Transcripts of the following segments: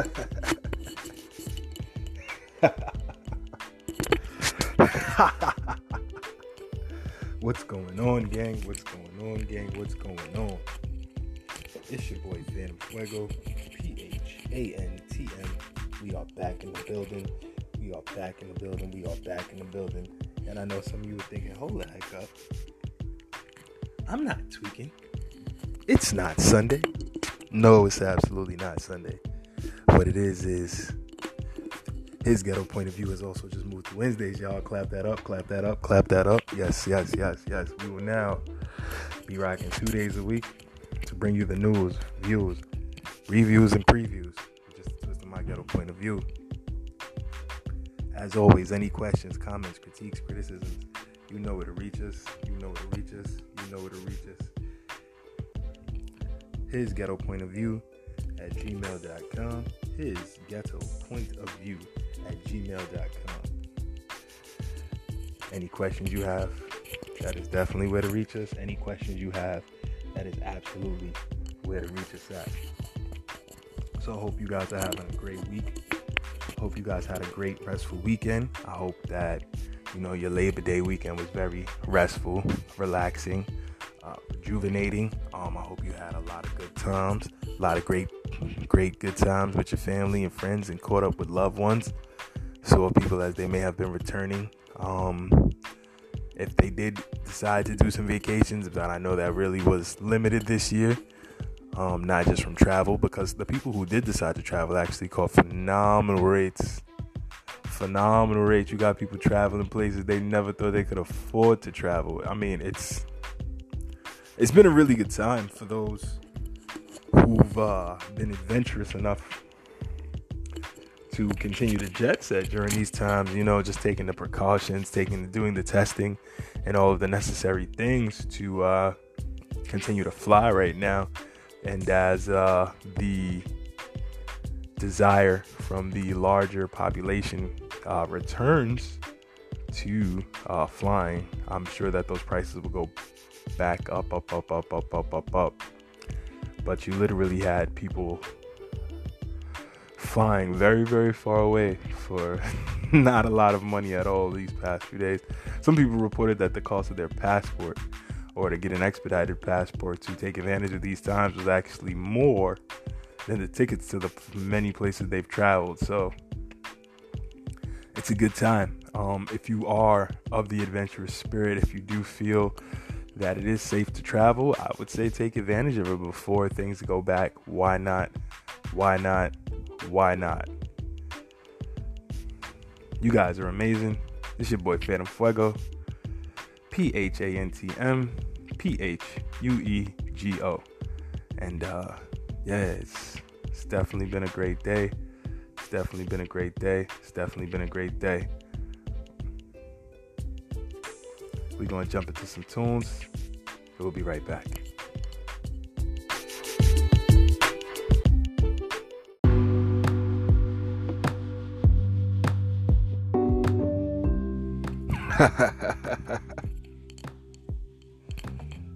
What's going on, gang? What's going on, gang? What's going on? It's your boy Phantom Fuego, P H A N T M. We are back in the building. We are back in the building. We are back in the building. And I know some of you are thinking, hold the heck up. I'm not tweaking. It's not Sunday. No, it's absolutely not Sunday. What it is is his ghetto point of view has also just moved to Wednesdays. Y'all clap that up, clap that up, clap that up. Yes, yes, yes, yes. We will now be rocking two days a week to bring you the news, views, reviews, and previews. Just twist my ghetto point of view. As always, any questions, comments, critiques, criticisms, you know where to reach us. You know where to reach us. You know where to reach us. His ghetto point of view at gmail.com. His ghetto point of view at gmail.com. Any questions you have, that is definitely where to reach us. Any questions you have, that is absolutely where to reach us at. So I hope you guys are having a great week. Hope you guys had a great restful weekend. I hope that you know your Labor Day weekend was very restful, relaxing, uh, rejuvenating. Um, I hope you had a lot of good times, a lot of great, great good times with your family and friends, and caught up with loved ones saw people as they may have been returning. Um, if they did decide to do some vacations, but I know that really was limited this year, um, not just from travel, because the people who did decide to travel actually caught phenomenal rates. Phenomenal rates. You got people traveling places they never thought they could afford to travel. I mean, it's it's been a really good time for those who've uh, been adventurous enough to continue to jet set during these times, you know, just taking the precautions, taking doing the testing and all of the necessary things to uh, continue to fly right now. And as uh, the desire from the larger population uh, returns to uh, flying, I'm sure that those prices will go back up, up, up, up, up, up, up, up. But you literally had people flying very, very far away for not a lot of money at all these past few days. Some people reported that the cost of their passport or to get an expedited passport to take advantage of these times was actually more than the tickets to the many places they've traveled. So it's a good time. Um, if you are of the adventurous spirit, if you do feel that it is safe to travel, I would say take advantage of it before things go back. Why not? Why not why not? You guys are amazing. It's your boy Phantom Fuego. P H A N T M P H U E G O. And uh, yeah, it's, it's definitely been a great day. It's definitely been a great day. It's definitely been a great day. We're going to jump into some tunes. We'll be right back.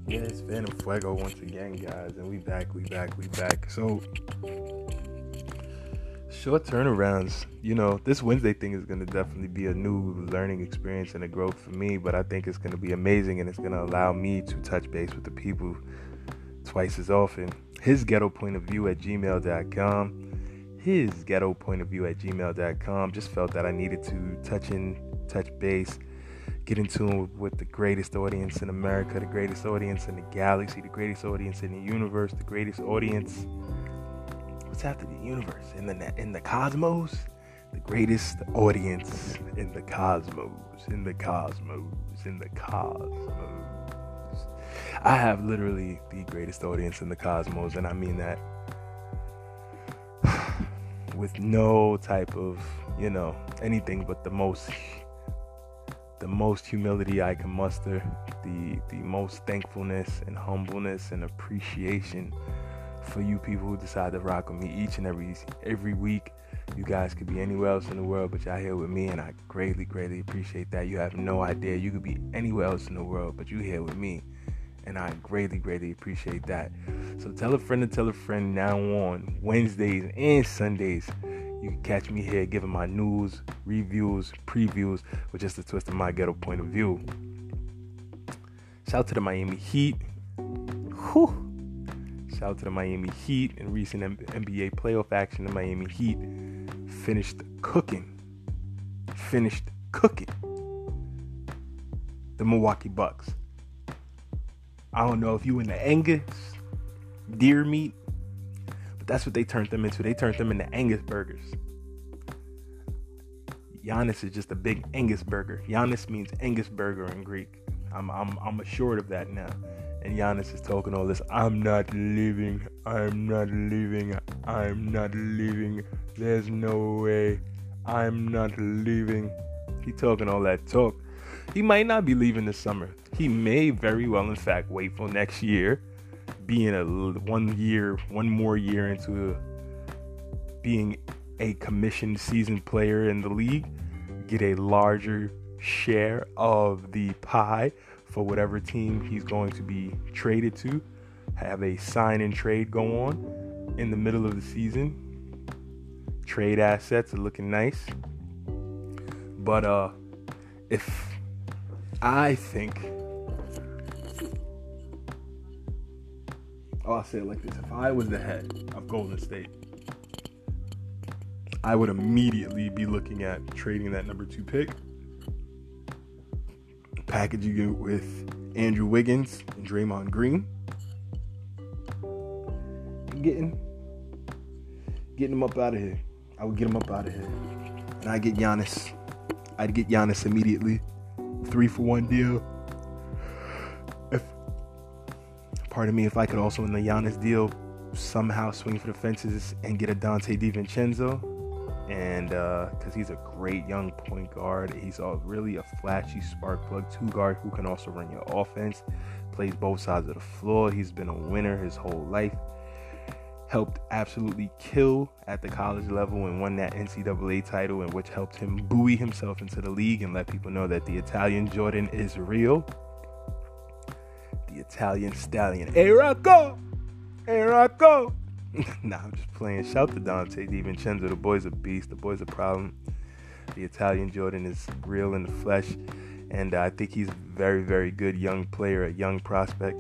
yeah, it's Phantom Fuego once again, guys, and we back, we back, we back. So, short turnarounds. You know, this Wednesday thing is going to definitely be a new learning experience and a growth for me, but I think it's going to be amazing and it's going to allow me to touch base with the people twice as often. His ghetto point of view at gmail.com. His ghetto point of view at gmail.com. Just felt that I needed to touch in, touch base get in tune with the greatest audience in America, the greatest audience in the galaxy, the greatest audience in the universe, the greatest audience. What's after the universe? In the in the cosmos? The greatest audience in the cosmos, in the cosmos, in the cosmos. I have literally the greatest audience in the cosmos, and I mean that with no type of, you know, anything but the most the most humility I can muster, the the most thankfulness and humbleness and appreciation for you people who decide to rock with me each and every every week. You guys could be anywhere else in the world, but y'all here with me, and I greatly, greatly appreciate that. You have no idea. You could be anywhere else in the world, but you here with me, and I greatly, greatly appreciate that. So tell a friend to tell a friend now on Wednesdays and Sundays. You can catch me here giving my news, reviews, previews with just a twist of my ghetto point of view. Shout out to the Miami Heat. Whew. Out to the Miami Heat in recent NBA playoff action. The Miami Heat finished cooking. Finished cooking. The Milwaukee Bucks. I don't know if you in the Angus deer meat, but that's what they turned them into. They turned them into Angus burgers. Giannis is just a big Angus burger. Giannis means Angus burger in Greek. I'm I'm I'm assured of that now. And Giannis is talking all this. I'm not leaving. I'm not leaving. I'm not leaving. There's no way. I'm not leaving. He talking all that talk. He might not be leaving this summer. He may very well, in fact, wait for next year, being a one year, one more year into being a commissioned season player in the league, get a larger share of the pie for whatever team he's going to be traded to, have a sign and trade go on in the middle of the season. Trade assets are looking nice. But uh if I think oh I'll say it like this. If I was the head of Golden State, I would immediately be looking at trading that number two pick packaging it with Andrew Wiggins and Draymond Green. Getting getting them up out of here. I would get them up out of here. And I get Giannis. I'd get Giannis immediately. Three for one deal. If pardon me, if I could also in the Giannis deal somehow swing for the fences and get a Donte DiVincenzo and uh, because uh, he's a great young point guard, he's a really a flashy spark plug two guard who can also run your offense, plays both sides of the floor. He's been a winner his whole life. Helped absolutely kill at the college level and won that NCAA title, and which helped him buoy himself into the league and let people know that the Italian Jordan is real. The Italian stallion. Hey Rocco! Hey Rocco! nah, I'm just playing. Shout to Donte DiVincenzo. The boy's a beast. The boy's a problem. The Italian Jordan is real in the flesh. And uh, I think he's a very, very good young player, a young prospect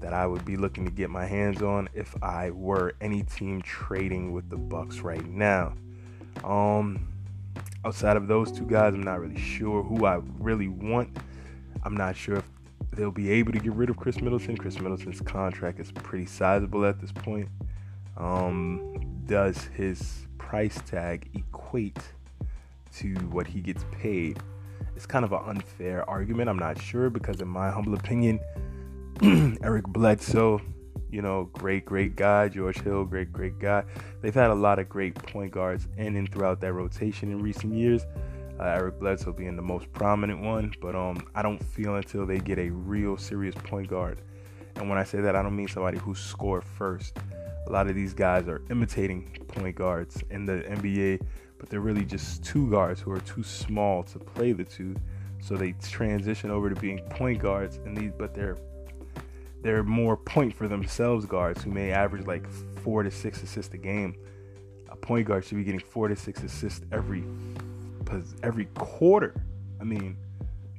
that I would be looking to get my hands on if I were any team trading with the Bucks right now. Um, outside of those two guys, I'm not really sure who I really want. I'm not sure if they'll be able to get rid of Khris Middleton. Khris Middleton's contract is pretty sizable at this point um, does his price tag equate to what he gets paid? It's kind of an unfair argument. I'm not sure because, in my humble opinion, Eric Bledsoe, you know, great, great guy. George Hill, great, great guy. They've had a lot of great point guards in and throughout that rotation in recent years. Uh, Eric Bledsoe being the most prominent one, but um, I don't feel until they get a real serious point guard. And when I say that, I don't mean somebody who scored first a lot of these guys are imitating point guards in the NBA, but they're really just two guards who are too small to play the two. So they transition over to being point guards, and these, but they're they're more point for themselves guards who may average like four to six assists a game. A point guard should be getting four to six assists every every quarter. I mean,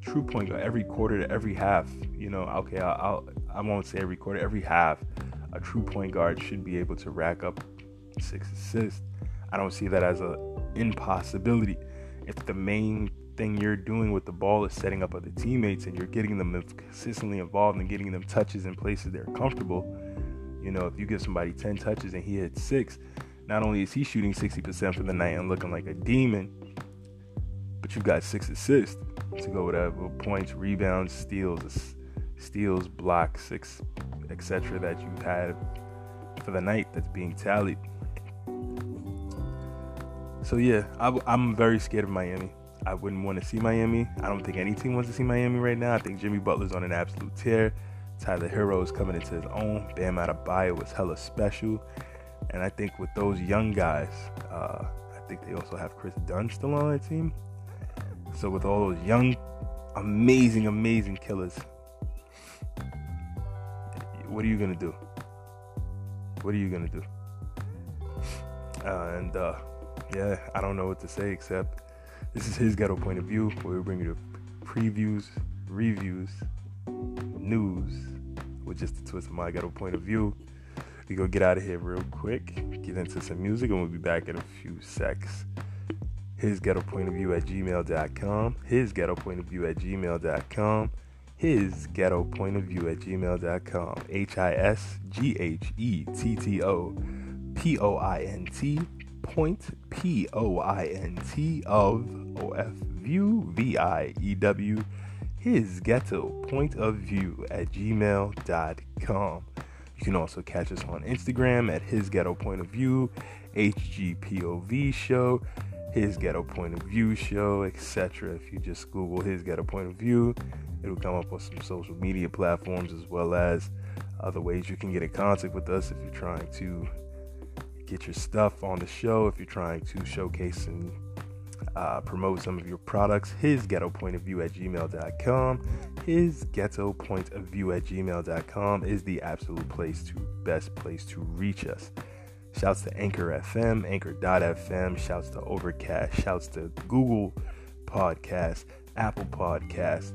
true point guard every quarter to every half. You know, okay, I'll, I'll I won't say every quarter, every half a true point guard should be able to rack up six assists. I don't see that as an impossibility. If the main thing you're doing with the ball is setting up other teammates and you're getting them consistently involved and getting them touches in places they're comfortable, you know, if you give somebody 10 touches and he hits six, not only is he shooting 60% for the night and looking like a demon, but you've got six assists to go with uh, that points, rebounds, steals, steals, blocks, etc., that you've had for the night that's being tallied. So yeah, I, I'm very scared of Miami. I wouldn't want to see Miami. I don't think any team wants to see Miami right now. I think Jimmy Butler's on an absolute tear. Tyler Herro is coming into his own. Bam Adebayo was hella special. And I think with those young guys, uh, I think they also have Chris Dunn still on their team. So with all those young, amazing, amazing killers, what are you gonna do? What are you gonna do? Uh, and uh, yeah, I don't know what to say except this is his ghetto point of view, where we bring you the previews, reviews, news with just a twist of my ghetto point of view. We go get out of here real quick, get into some music, and we'll be back in a few secs. His ghetto point of view at gmail.com. His ghetto point of view at gmail.com. His ghetto point of view at gmail.com. H I S G H E T T O P O I N T point P O I N T of O F view V I E W his ghetto point of view at gmail.com. You can also catch us on Instagram at his ghetto point of view, HGPOV show, his ghetto point of view show, etc. If you just Google his ghetto point of view, it'll come up on some social media platforms as well as other ways you can get in contact with us if you're trying to get your stuff on the show, if you're trying to showcase and uh, promote some of your products, his ghetto point of view at gmail.com. His ghetto point of view at gmail.com is the absolute place to best place to reach us. Shouts to Anchor FM, Anchor.fm, shouts to Overcast, shouts to Google Podcast, Apple Podcast,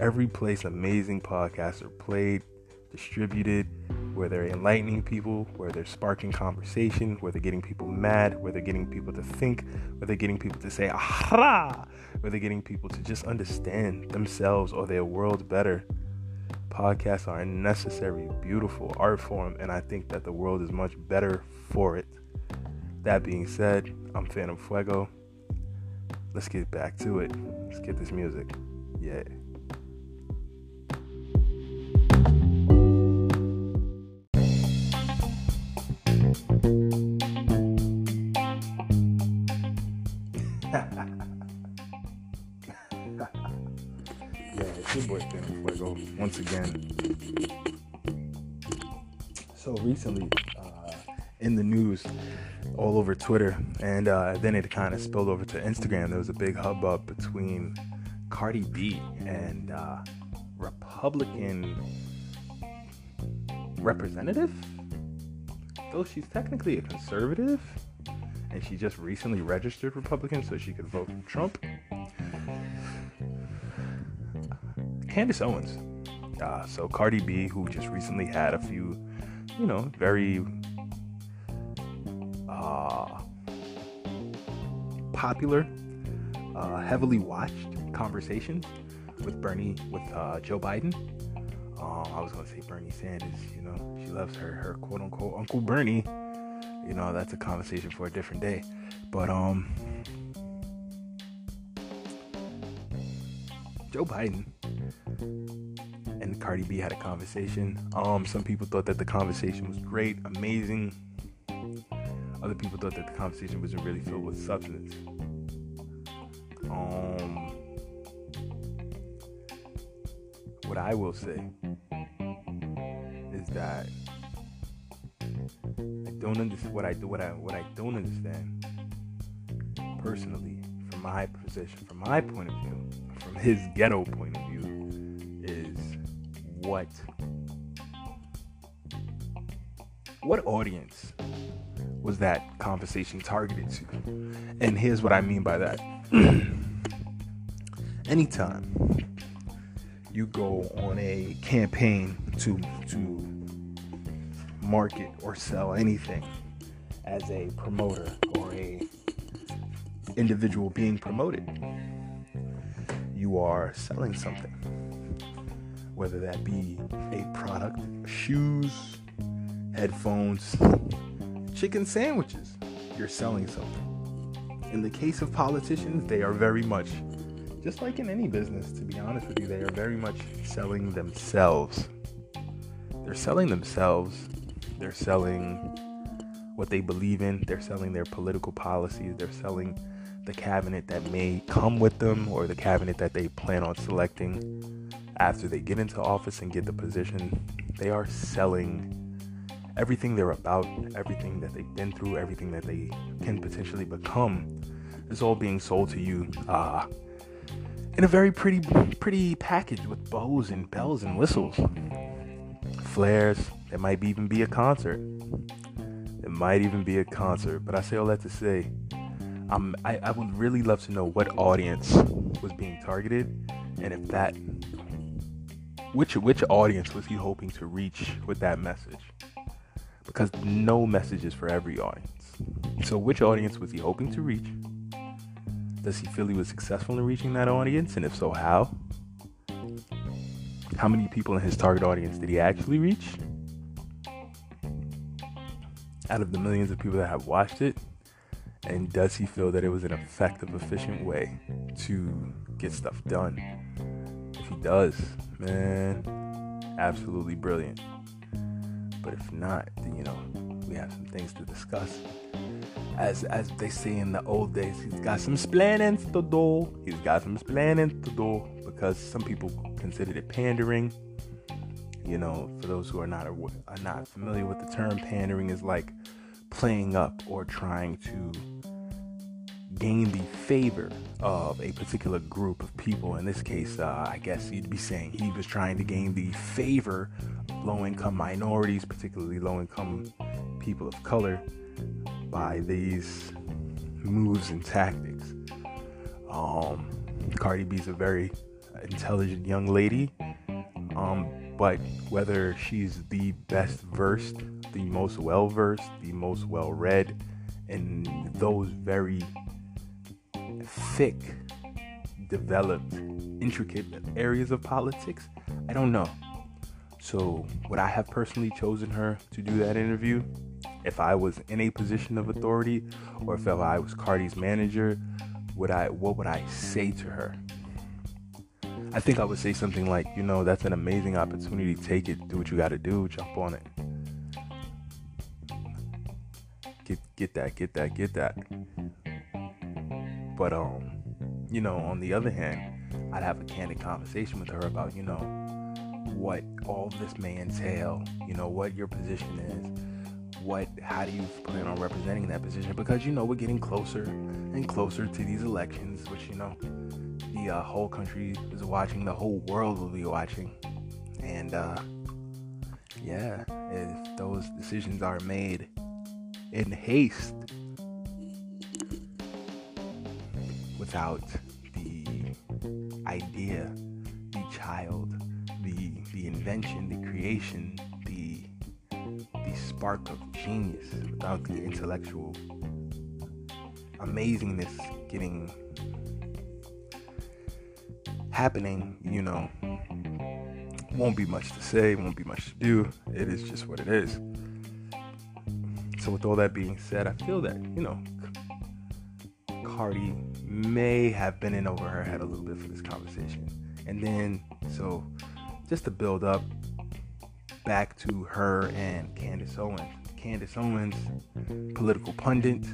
every place amazing podcasts are played, distributed where they're enlightening people, where they're sparking conversation, where they're getting people mad, where they're getting people to think, where they're getting people to say aha, where they're getting people to just understand themselves or their world better. Podcasts are a necessary, beautiful art form, and I think that the world is much better for it. That being said, I'm Phantom Fuego. Let's get back to it. Let's get this music. Yeah. Twitter, and uh, then it kind of spilled over to Instagram. There was a big hubbub between Cardi B and uh, Republican representative, though she's technically a conservative, and she just recently registered Republican so she could vote for Trump. Candace Owens uh, so Cardi B, who just recently had a few, you know, very popular, uh, heavily watched conversations with Bernie, with uh, Joe Biden. Um, I was gonna say Bernie Sanders. You know, she loves her her quote unquote Uncle Bernie. You know, that's a conversation for a different day. But um, Joe Biden and Cardi B had a conversation. Um, some people thought that the conversation was great, amazing. Other people thought that the conversation wasn't really filled with substance. What I will say is that I don't understand what I do. What I what I don't understand personally, from my position, from my point of view, from his ghetto point of view is what what audience was that conversation targeted to? And here's what I mean by that. Anytime you go on a campaign to to market or sell anything as a promoter or a individual being promoted, you are selling something whether that be a product, shoes, headphones, chicken sandwiches. You're selling something. In the case of politicians, they are very much, just like in any business, to be honest with you, they are very much selling themselves. They're selling themselves. They're selling what they believe in. They're selling their political policies. They're selling the cabinet that may come with them or the cabinet that they plan on selecting after they get into office and get the position, they are selling everything they're about, everything that they've been through, everything that they can potentially become. Is all being sold to you uh, in a very pretty, pretty package with bows and bells and whistles, flares. There might even be a concert. It might even be a concert. But I say all that to say, I, I would really love to know what audience was being targeted, and if that, which which audience was he hoping to reach with that message? Because no message is for every audience. So, which audience was he hoping to reach? Does he feel he was successful in reaching that audience, and if so, how? How many people in his target audience did he actually reach? Out of the millions of people that have watched it, and does he feel that it was an effective, efficient way to get stuff done? If he does, man, absolutely brilliant. But if not, then you know, we have some things to discuss. As as they say in the old days, he's got some splaining to do. He's got some splaining to do because some people considered it pandering. You know, for those who are not are not familiar with the term, pandering is like playing up or trying to gain the favor of a particular group of people. In this case, uh, I guess you'd be saying he was trying to gain the favor of low income minorities, particularly low income people of color, by these moves and tactics. Um, Cardi B is a very intelligent young lady. Um, but whether she's the best versed, the most well versed, the most well read in those very thick, developed, intricate areas of politics, I don't know. So, would I have personally chosen her to do that interview if I was in a position of authority or if I was Cardi's manager? Would I what would I say to her? I think I would say something like, you know, that's an amazing opportunity. Take it, do what you got to do, jump on it. Get get that, get that, get that. But um, you know, on the other hand, I'd have a candid conversation with her about, you know, what all this may entail, you know, what your position is, what how do you plan on representing that position because you know we're getting closer and closer to these elections which you know the uh, whole country is watching, the whole world will be watching. And uh, yeah, if those decisions are made in haste without the idea, the child, the the invention, the creation, spark of genius, without the intellectual amazingness getting happening, you know, won't be much to say, won't be much to do. It is just what it is. So, with all that being said, I feel that, you know, Cardi may have been in over her head a little bit for this conversation. And then, so just to build up back to her and Candace Owens. Candace Owens, political pundit,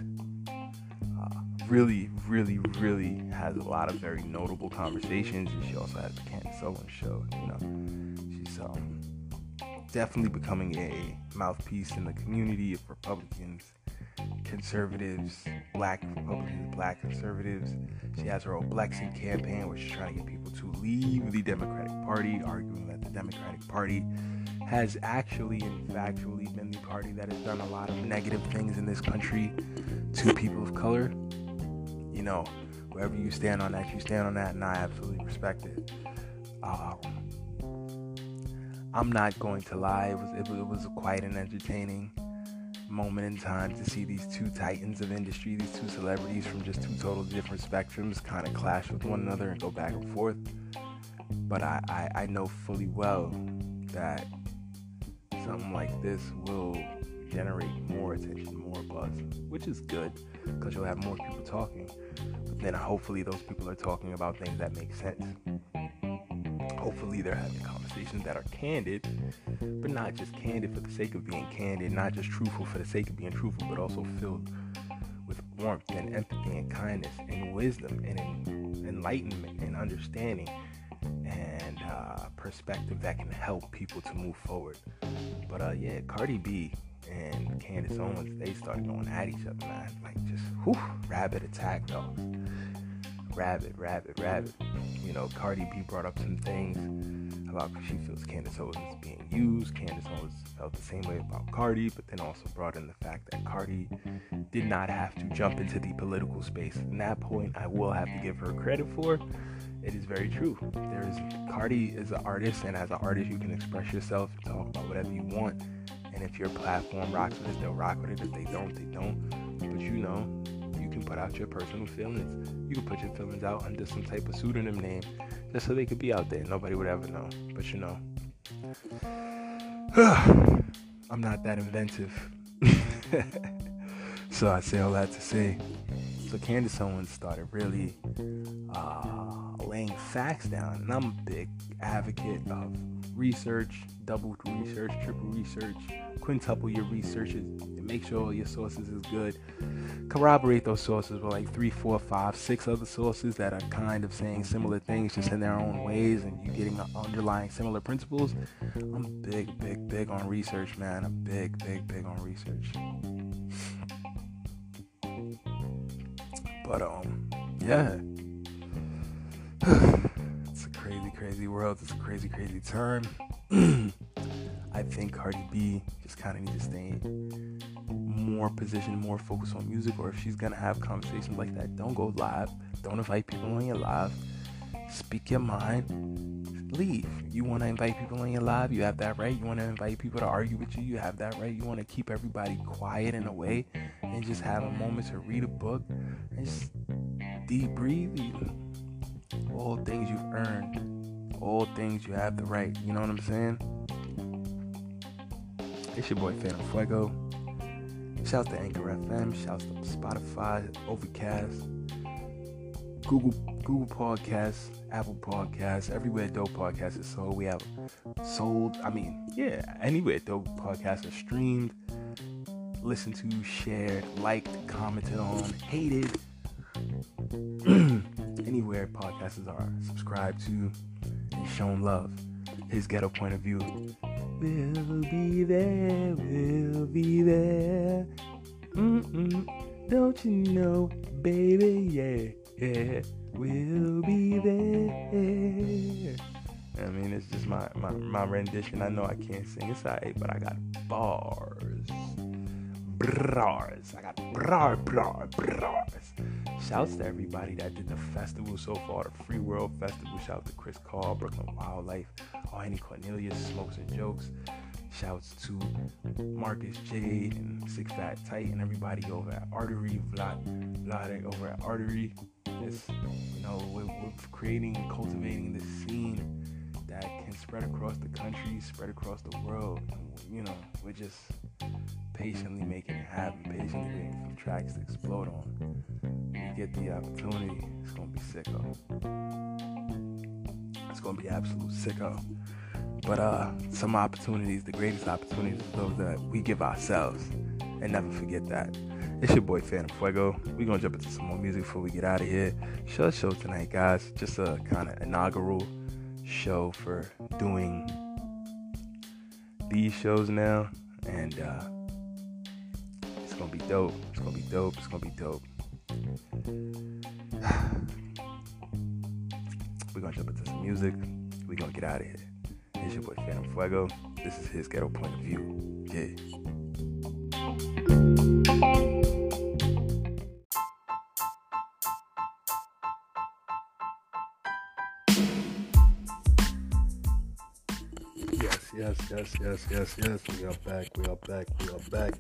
really, really, really has a lot of very notable conversations. And she also has the Candace Owens show. You know, she's um, definitely becoming a mouthpiece in the community of Republicans, conservatives, black Republicans, black conservatives. She has her own Blexit campaign where she's trying to get people to leave the Democratic Party, arguing that the Democratic Party has actually and factually been the party that has done a lot of negative things in this country to people of color you know, wherever you stand on that, you stand on that, and I absolutely respect it. Um, I'm not going to lie; it was, it, it was quite an entertaining moment in time to see these two titans of industry, these two celebrities from just two totally different spectrums, kind of clash with one another and go back and forth. But I, I, I know fully well that something like this will generate more attention, more buzz, which is good because you'll have more people talking. But then hopefully those people are talking about things that make sense. Hopefully they're having conversations that are candid, but not just candid for the sake of being candid, not just truthful for the sake of being truthful, but also filled with warmth and empathy and kindness and wisdom and enlightenment and understanding and uh, perspective that can help people to move forward. But uh, yeah, Cardi B and Candace Owens, they started going at each other, man. Like just whew, rabbit attack though. rabid, rabid, rabid. You know, Cardi B brought up some things about she feels Candace Owens is being used. Candace Owens felt the same way about Cardi, but then also brought in the fact that Cardi did not have to jump into the political space. And that point, I will have to give her credit for. It is very true. There is Cardi is an artist, and as an artist, you can express yourself, talk about whatever you want. And if your platform rocks with it, they'll rock with it. If they don't, they don't. But you know, you can put out your personal feelings. You can put your feelings out under some type of pseudonym name just so they could be out there. Nobody would ever know. But you know, I'm not that inventive. so I say all that to say. So Candace Owens started really uh, laying facts down, and I'm a big advocate of research, double research, triple research, quintuple your researches, make sure your sources is good. Corroborate those sources with like three, four, five, six other sources that are kind of saying similar things just in their own ways and you getting the underlying similar principles. I'm big, big, big on research, man. I'm big, big, big on research. But um, yeah. It's a crazy, crazy world. It's a crazy, crazy time. I think Cardi B just kind of needs to stay more positioned, more focused on music, or if she's gonna have conversations like that, don't go live. Don't invite people on your live. Speak your mind. Leave. You want to invite people on your live, you have that right. You want to invite people to argue with you, you have that right. You want to keep everybody quiet in a way and just have a moment to read a book and just deep breathe. All things you've earned, all things you have the right. You know what I'm saying? It's your boy Phantom Fuego. Shouts to Anchor FM, shouts to Spotify, Overcast, Google Google Podcasts, Apple Podcasts, everywhere dope podcasts is sold. We have sold, I mean, yeah, anywhere dope podcasts are streamed, listened to, shared, liked, commented on, hated. Anywhere podcasts are subscribed to and shown love. His ghetto point of view We'll be there, we'll be there. Mm-mm. Don't you know, baby, yeah, yeah. We'll be there. I mean, it's just my, my, my rendition. I know I can't sing. It's but I got bars. Bars. I got brar, brar, bars. Shouts to everybody that did the festival so far, the Free World Festival. Shout out to Chris Carl, Brooklyn Wildlife, Annie Cornelius, Smokes and Jokes. Shouts to Marcus Jade and Six Fat Tight and everybody over at Artery, Vlad, Vlad over at Artery. It's, you know, we're, we're creating and cultivating this scene that can spread across the country, spread across the world. You know, we're just patiently making it happen, patiently waiting for tracks to explode on. When you get the opportunity, it's gonna be sicko. It's gonna be absolute sicko. But uh, some opportunities, the greatest opportunities, are those that we give ourselves, and never forget that. It's your boy Phantom Fuego. We're gonna jump into some more music before we get out of here. Short show tonight, guys. Just a kind of inaugural show for doing these shows now, and uh, gonna be dope. It's gonna be dope. It's gonna be dope. We're gonna jump into some music. We're gonna get out of here. It's your boy Phantom Fuego. This is his ghetto point of view. Yeah. Yes, yes, yes, yes, yes, yes. We are back. We are back. We are back.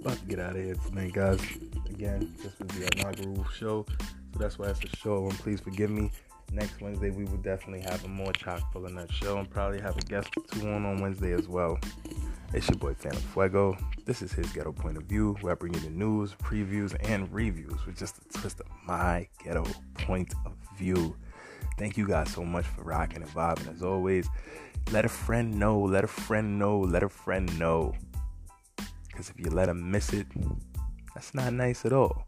About to get out of here tonight, guys. Again, this was the inaugural show, so that's why it's a show. And please forgive me next Wednesday we will definitely have a more chock full of that show and probably have a guest or two on on Wednesday as well. It's your boy Phantom Fuego. This is his ghetto point of view, where I bring you the news, previews, and reviews with just a twist of my ghetto point of view. Thank you guys so much for rocking and vibing as always. Let a friend know, let a friend know, let a friend know. Because if you let them miss it, that's not nice at all.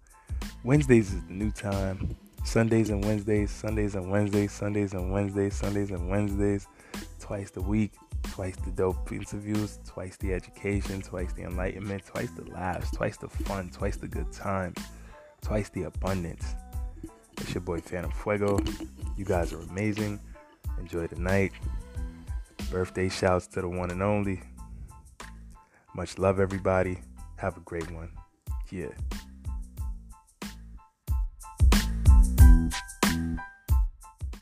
Wednesdays is the new time. Sundays and Wednesdays, Sundays and Wednesdays, Sundays and Wednesdays, Sundays and Wednesdays, twice the week, twice the dope interviews, twice the education, twice the enlightenment, twice the laughs, twice the fun, twice the good times, twice the abundance. It's your boy Phantom Fuego. You guys are amazing. Enjoy the night. Birthday shouts to the one and only. Much love, everybody. Have a great one. Yeah.